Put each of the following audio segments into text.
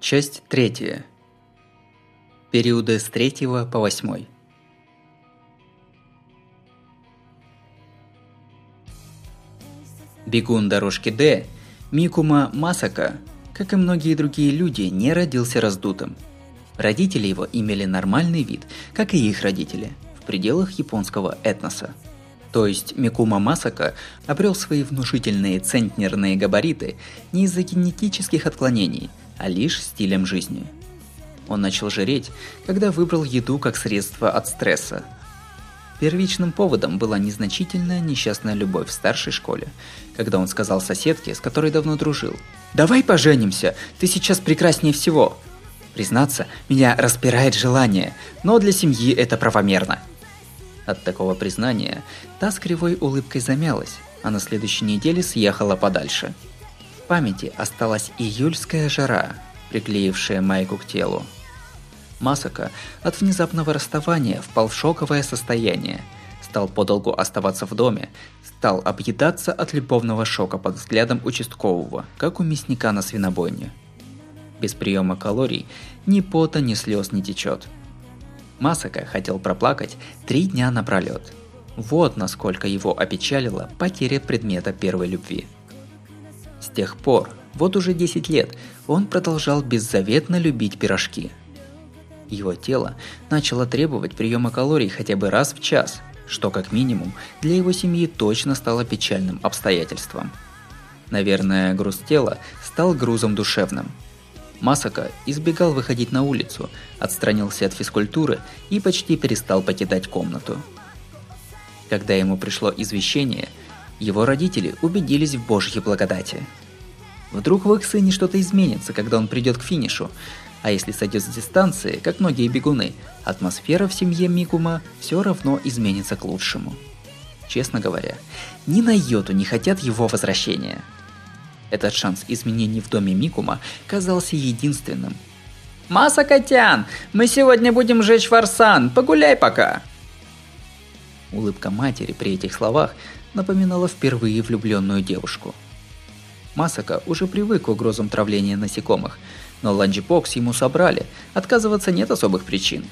Часть третья. Периоды с третьего по восьмой. Бегун дорожки Д, Микума Масака, как и многие другие люди, не родился раздутым. Родители его имели нормальный вид, как и их родители, в пределах японского этноса. То есть Микума Масака обрел свои внушительные центнерные габариты не из-за генетических отклонений, а лишь стилем жизни. Он начал жреть, когда выбрал еду как средство от стресса. Первичным поводом была незначительная несчастная любовь в старшей школе, когда он сказал соседке, с которой давно дружил, «Давай поженимся, ты сейчас прекраснее всего!» Признаться, меня распирает желание, но для семьи это правомерно. От такого признания та с кривой улыбкой замялась, а на следующей неделе съехала подальше. Памяти осталась июльская жара, приклеившая майку к телу. Масака от внезапного расставания впал в шоковое состояние, стал подолгу оставаться в доме, стал объедаться от любовного шока под взглядом участкового, как у мясника на свинобойне. Без приема калорий ни пота, ни слез не течет – Масака хотел проплакать три дня напролет. Вот насколько его опечалила потеря предмета первой любви. Тех пор, вот уже 10 лет, он продолжал беззаветно любить пирожки. Его тело начало требовать приема калорий хотя бы раз в час, что как минимум для его семьи точно стало печальным обстоятельством. Наверное, груз тела стал грузом душевным – Масака избегал выходить на улицу, отстранился от физкультуры и почти перестал покидать комнату. Когда ему пришло извещение, его родители убедились в Божьей благодати. Вдруг в их сыне что-то изменится, когда он придет к финишу, а если сойдет с дистанции, как многие бегуны, атмосфера в семье Микума все равно изменится к лучшему. Честно говоря, ни на йоту не хотят его возвращения – этот шанс изменений в доме Микума казался единственным. «Масака-тян, мы сегодня будем жечь барсан, погуляй пока!» Улыбка матери при этих словах напоминала впервые влюбленную девушку. Масака уже привык к угрозам травления насекомых, но ланчбокс ему собрали, отказываться нет особых причин.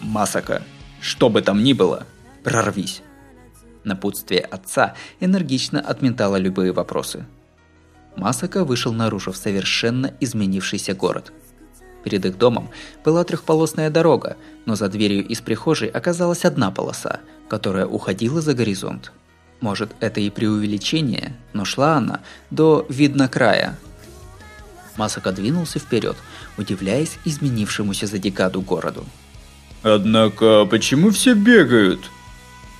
«Масака, что бы там ни было, прорвись!» Напутствие отца энергично отметало любые вопросы – Масака вышел наружу в совершенно изменившийся город. Перед их домом была трехполосная дорога, но за дверью из прихожей оказалась одна полоса, которая уходила за горизонт. Может, это и преувеличение, но шла она до видно края. Масака двинулся вперед, удивляясь изменившемуся за декаду городу. «Однако, почему все бегают?»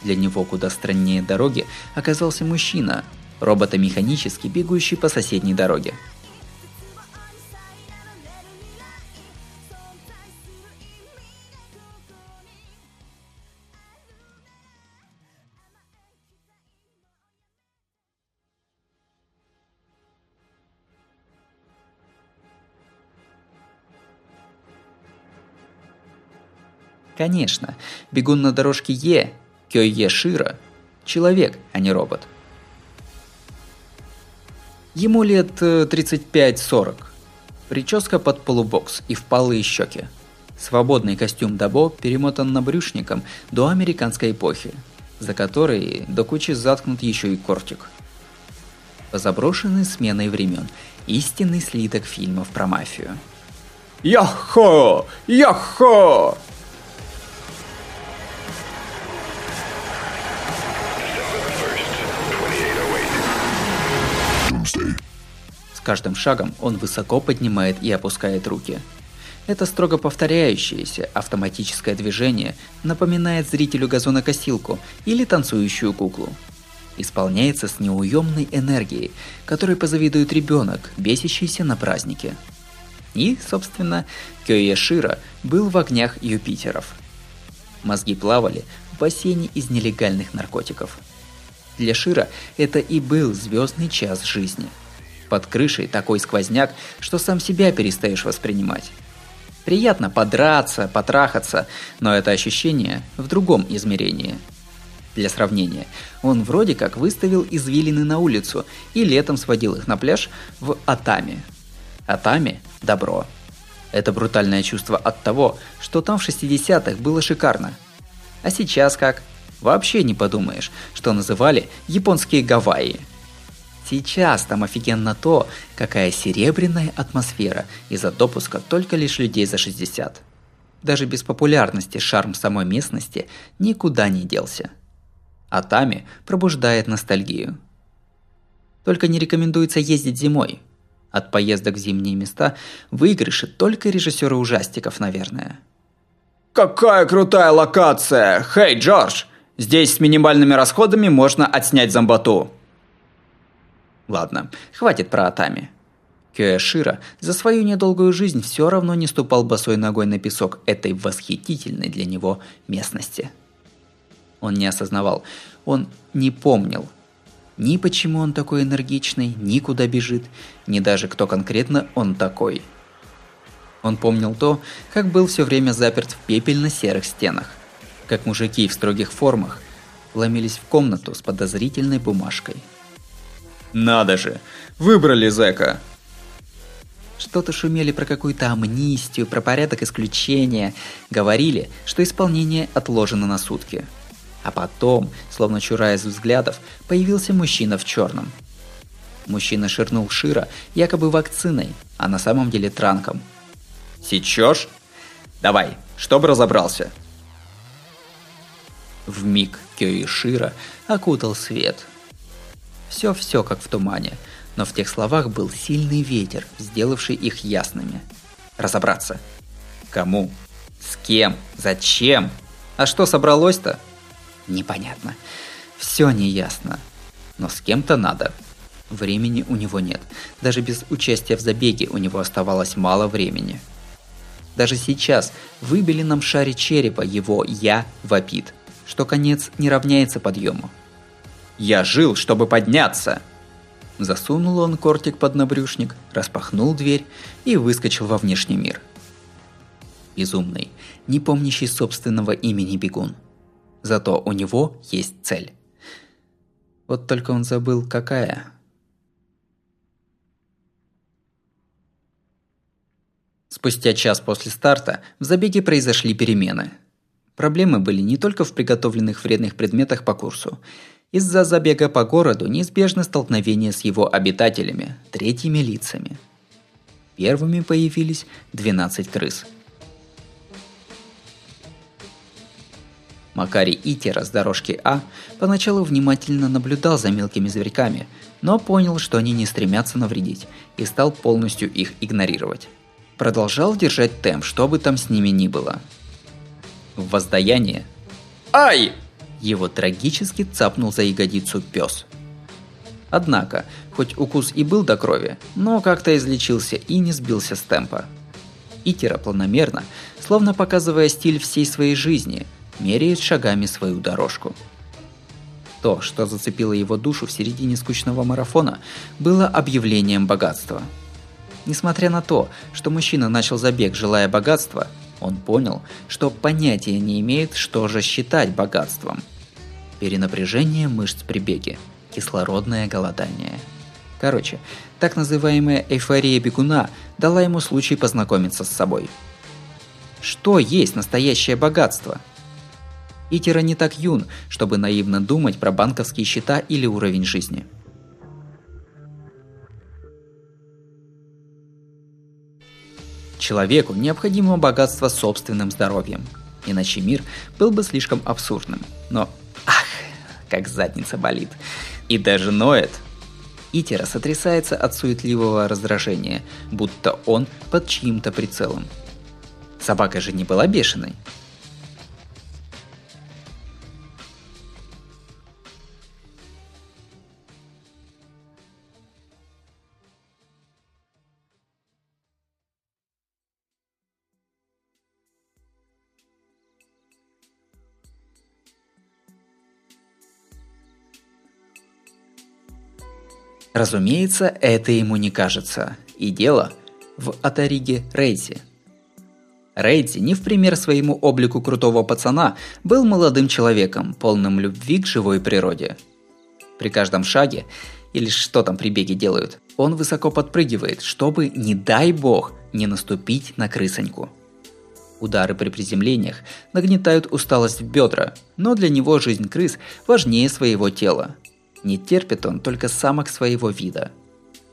Для него куда страннее дороги оказался мужчина, робота-механически бегущий по соседней дороге. Конечно, бегун на дорожке Е, Кёйе Шира, человек, а не робот – Ему лет 35-40. Э, Прическа под полубокс и впалые щеки. Свободный костюм Дабо перемотан набрюшником до американской эпохи, за которой до кучи заткнут еще и кортик. Позаброшенный сменой времен, истинный слиток фильмов про мафию. Яхо! Яхо! С каждым шагом он высоко поднимает и опускает руки. Это строго повторяющееся автоматическое движение напоминает зрителю газонокосилку или танцующую куклу. Исполняется с неуемной энергией, которой позавидует ребенок, бесящийся на празднике. И, собственно, Кёе Шира был в огнях Юпитеров. Мозги плавали в бассейне из нелегальных наркотиков. Для Шира это и был звездный час жизни – под крышей такой сквозняк, что сам себя перестаешь воспринимать. Приятно подраться, потрахаться, но это ощущение в другом измерении. Для сравнения, он вроде как выставил извилины на улицу и летом сводил их на пляж в Атами. Атами – добро, Это брутальное чувство от того, что там в 60-х было шикарно. А сейчас как? Вообще не подумаешь, что называли японские Гавайи. Сейчас там офигенно то, какая серебряная атмосфера из-за допуска только лишь людей за 60. Даже без популярности шарм самой местности никуда не делся. Атами пробуждает ностальгию. Только не рекомендуется ездить зимой. От поездок в зимние места выигрыши только режиссеры ужастиков, наверное. Какая крутая локация! Хей, Джордж! Здесь с минимальными расходами можно отснять зомботу. Ладно, хватит про Атами. Кёэшира за свою недолгую жизнь все равно не ступал босой ногой на песок этой восхитительной для него местности. Он не осознавал, он не помнил, ни почему он такой энергичный, ни куда бежит, ни даже кто конкретно он такой. Он помнил то, как был все время заперт в пепельно-серых стенах, как мужики в строгих формах вломились в комнату с подозрительной бумажкой. «Надо же! Выбрали зэка!» Что-то шумели про какую-то амнистию, про порядок исключения, говорили, что исполнение отложено на сутки. А потом, словно чураясь взглядов, появился мужчина в черном. Мужчина ширнул Шира якобы вакциной, а на самом деле транком. «Сечешь? Давай, чтобы разобрался!» В миг Кёи Шира окутал свет. Все-все как в тумане – но в тех словах был сильный ветер, сделавший их ясными. Разобраться. Кому? С кем? Зачем? А что собралось-то? Непонятно. Все неясно. Но с кем-то надо. Времени у него нет. Даже без участия в забеге у него оставалось мало времени. Даже сейчас в выбеленном шаре черепа его «я» вопит, что конец не равняется подъему. «Я жил, чтобы подняться!» Засунул он кортик под набрюшник, распахнул дверь и выскочил во внешний мир. Безумный, не помнящий собственного имени бегун. Зато у него есть цель. Вот только он забыл, какая. Спустя час после старта в забеге произошли перемены. Проблемы были не только в приготовленных вредных предметах по курсу. Из-за забега по городу неизбежно столкновение с его обитателями, третьими лицами. Первыми появились 12 крыс. Макари Итера с дорожки А поначалу внимательно наблюдал за мелкими зверьками, но понял, что они не стремятся навредить, и стал полностью их игнорировать. Продолжал держать темп, что бы там с ними ни было. В воздаяние «Ай!» Его трагически цапнул за ягодицу пес. Однако, хоть укус и был до крови, но как-то излечился и не сбился с темпа. Итера планомерно, словно показывая стиль всей своей жизни, меряет шагами свою дорожку. То, что зацепило его душу в середине скучного марафона, было объявлением богатства. Несмотря на то, что мужчина начал забег, желая богатства, он понял, что понятия не имеет, что же считать богатством. Перенапряжение мышц при беге, кислородное голодание. Короче, так называемая эйфория бегуна дала ему случай познакомиться с собой. Что есть настоящее богатство? Итера не так юн, чтобы наивно думать про банковские счета или уровень жизни – Человеку необходимо богатство собственным здоровьем, иначе мир был бы слишком абсурдным. Но, ах, как задница болит. И даже ноет. Итера сотрясается от суетливого раздражения, будто он под чьим-то прицелом. Собака же не была бешеной. Разумеется, это ему не кажется. И дело в Атариге Рейзи. Рейзи, не в пример своему облику крутого пацана, был молодым человеком, полным любви к живой природе. При каждом шаге, или что там при беге делают, он высоко подпрыгивает, чтобы, не дай бог, не наступить на крысоньку. Удары при приземлениях нагнетают усталость в бедра, но для него жизнь крыс важнее своего тела. Не терпит он только самок своего вида.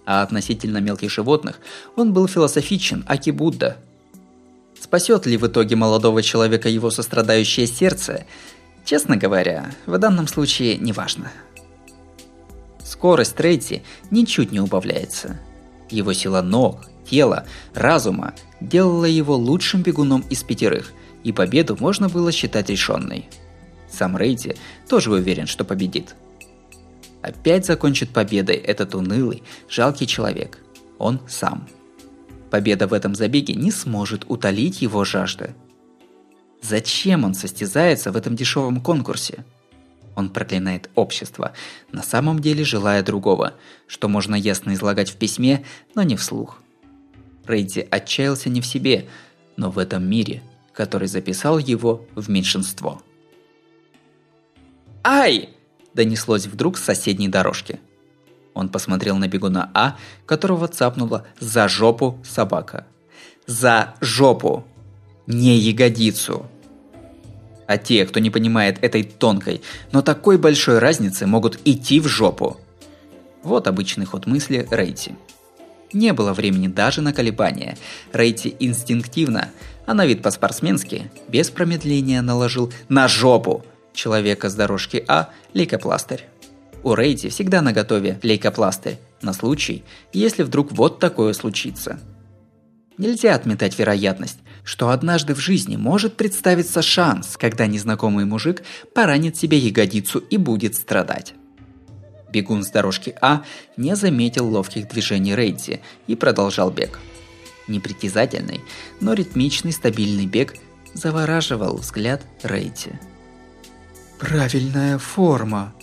А относительно мелких животных он был философичен, аки Будда. Спасет ли в итоге молодого человека его сострадающее сердце? Честно говоря, в данном случае не важно. Скорость Трейти ничуть не убавляется. Его сила ног, тела, разума делала его лучшим бегуном из пятерых, и победу можно было считать решенной. Сам Рейти тоже уверен, что победит. Опять закончит победой этот унылый, жалкий человек. Он сам. Победа в этом забеге не сможет утолить его жажды. Зачем он состязается в этом дешевом конкурсе? Он проклинает общество, на самом деле желая другого, что можно ясно излагать в письме, но не вслух. Рейди отчаялся не в себе, но в этом мире, который записал его в меньшинство. «Ай!» – донеслось вдруг с соседней дорожки. Он посмотрел на бегуна А, которого цапнула за жопу собака. За жопу! Не ягодицу! А те, кто не понимает этой тонкой, но такой большой разницы, могут идти в жопу. Вот обычный ход мысли Рейти. Не было времени даже на колебания. Рейти инстинктивно, а на вид по-спортсменски, без промедления наложил на жопу человека с дорожки А лейкопластырь. У Рейти всегда на готове лейкопластырь, на случай, если вдруг вот такое случится. Нельзя отметать вероятность, что однажды в жизни может представиться шанс, когда незнакомый мужик поранит себе ягодицу и будет страдать. Бегун с дорожки А не заметил ловких движений Рейдзи и продолжал бег. Непритязательный, но ритмичный стабильный бег завораживал взгляд Рейдзи. «Правильная форма!»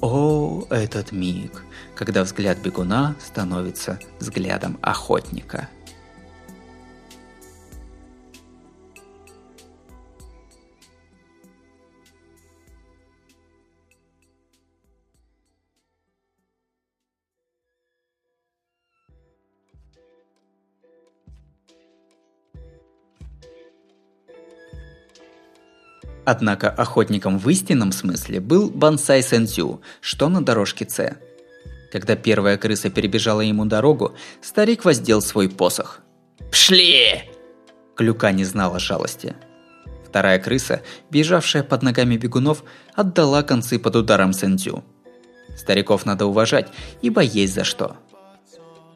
О, этот миг, когда взгляд бегуна становится взглядом охотника – Однако охотником в истинном смысле был Бансай Сэнсю, что на дорожке С. Когда первая крыса перебежала ему дорогу, старик воздел свой посох. «Пшли!» Клюка не знала жалости. Вторая крыса, бежавшая под ногами бегунов, отдала концы под ударом Сэнсю. Стариков надо уважать, ибо есть за что.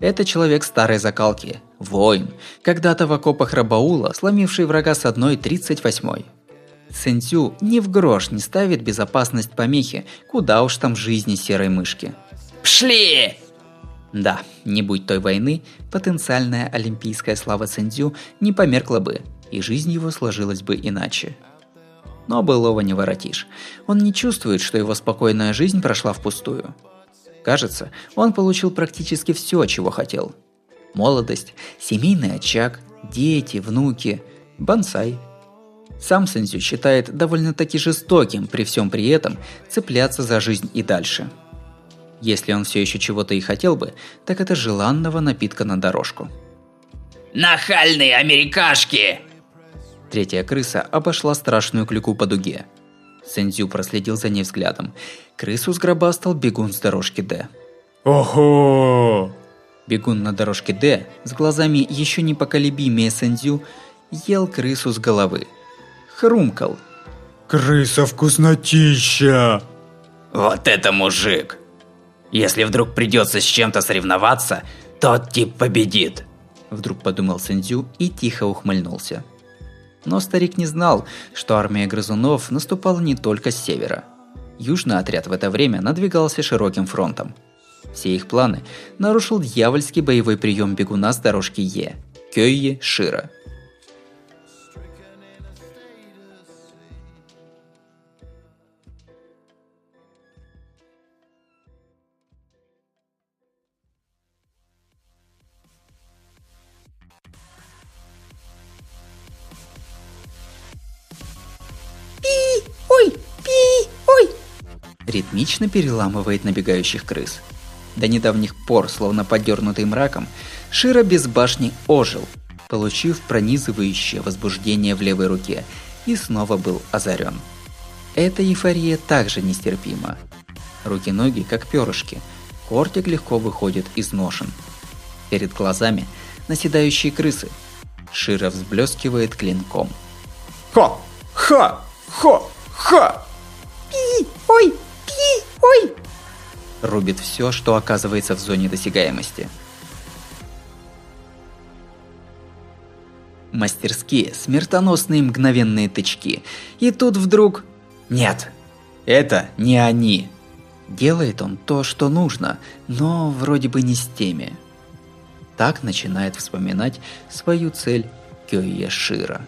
Это человек старой закалки, воин, когда-то в окопах Рабаула, сломивший врага с одной тридцать восьмой. Сэнцю ни в грош не ставит безопасность помехи, куда уж там жизни серой мышки. «Пшли!» Да, не будь той войны, потенциальная олимпийская слава Сэнцю не померкла бы, и жизнь его сложилась бы иначе. Но былого не воротишь. Он не чувствует, что его спокойная жизнь прошла впустую. Кажется, он получил практически все, чего хотел. Молодость, семейный очаг, дети, внуки, бонсай – сам Сэнзю считает довольно-таки жестоким при всем при этом цепляться за жизнь и дальше. Если он все еще чего-то и хотел бы, так это желанного напитка на дорожку. «Нахальные америкашки!» Третья крыса обошла страшную клюку по дуге. Сэнзю проследил за ней взглядом. Крысу сгробастал бегун с дорожки Д. «Ого!» Бегун на дорожке Д, с глазами еще непоколебимее Сэнзю, ел крысу с головы – хрумкал. «Крыса вкуснотища!» «Вот это мужик! Если вдруг придется с чем-то соревноваться, тот тип победит!» Вдруг подумал Сэндзю и тихо ухмыльнулся. Но старик не знал, что армия грызунов наступала не только с севера. Южный отряд в это время надвигался широким фронтом. Все их планы нарушил дьявольский боевой прием бегуна с дорожки Е – Кёйи Шира – ритмично переламывает набегающих крыс. До недавних пор, словно подернутый мраком, Шира без башни ожил, получив пронизывающее возбуждение в левой руке, и снова был озарен. Эта эйфория также нестерпима. Руки-ноги как перышки, кортик легко выходит из ношен. Перед глазами наседающие крысы. Шира взблескивает клинком. Ха! Ха! Ха! Ха! Пи! Ой! Ой! Рубит все, что оказывается в зоне досягаемости. Мастерские, смертоносные мгновенные тычки. И тут вдруг... Нет, это не они. Делает он то, что нужно, но вроде бы не с теми. Так начинает вспоминать свою цель Кёе Шира.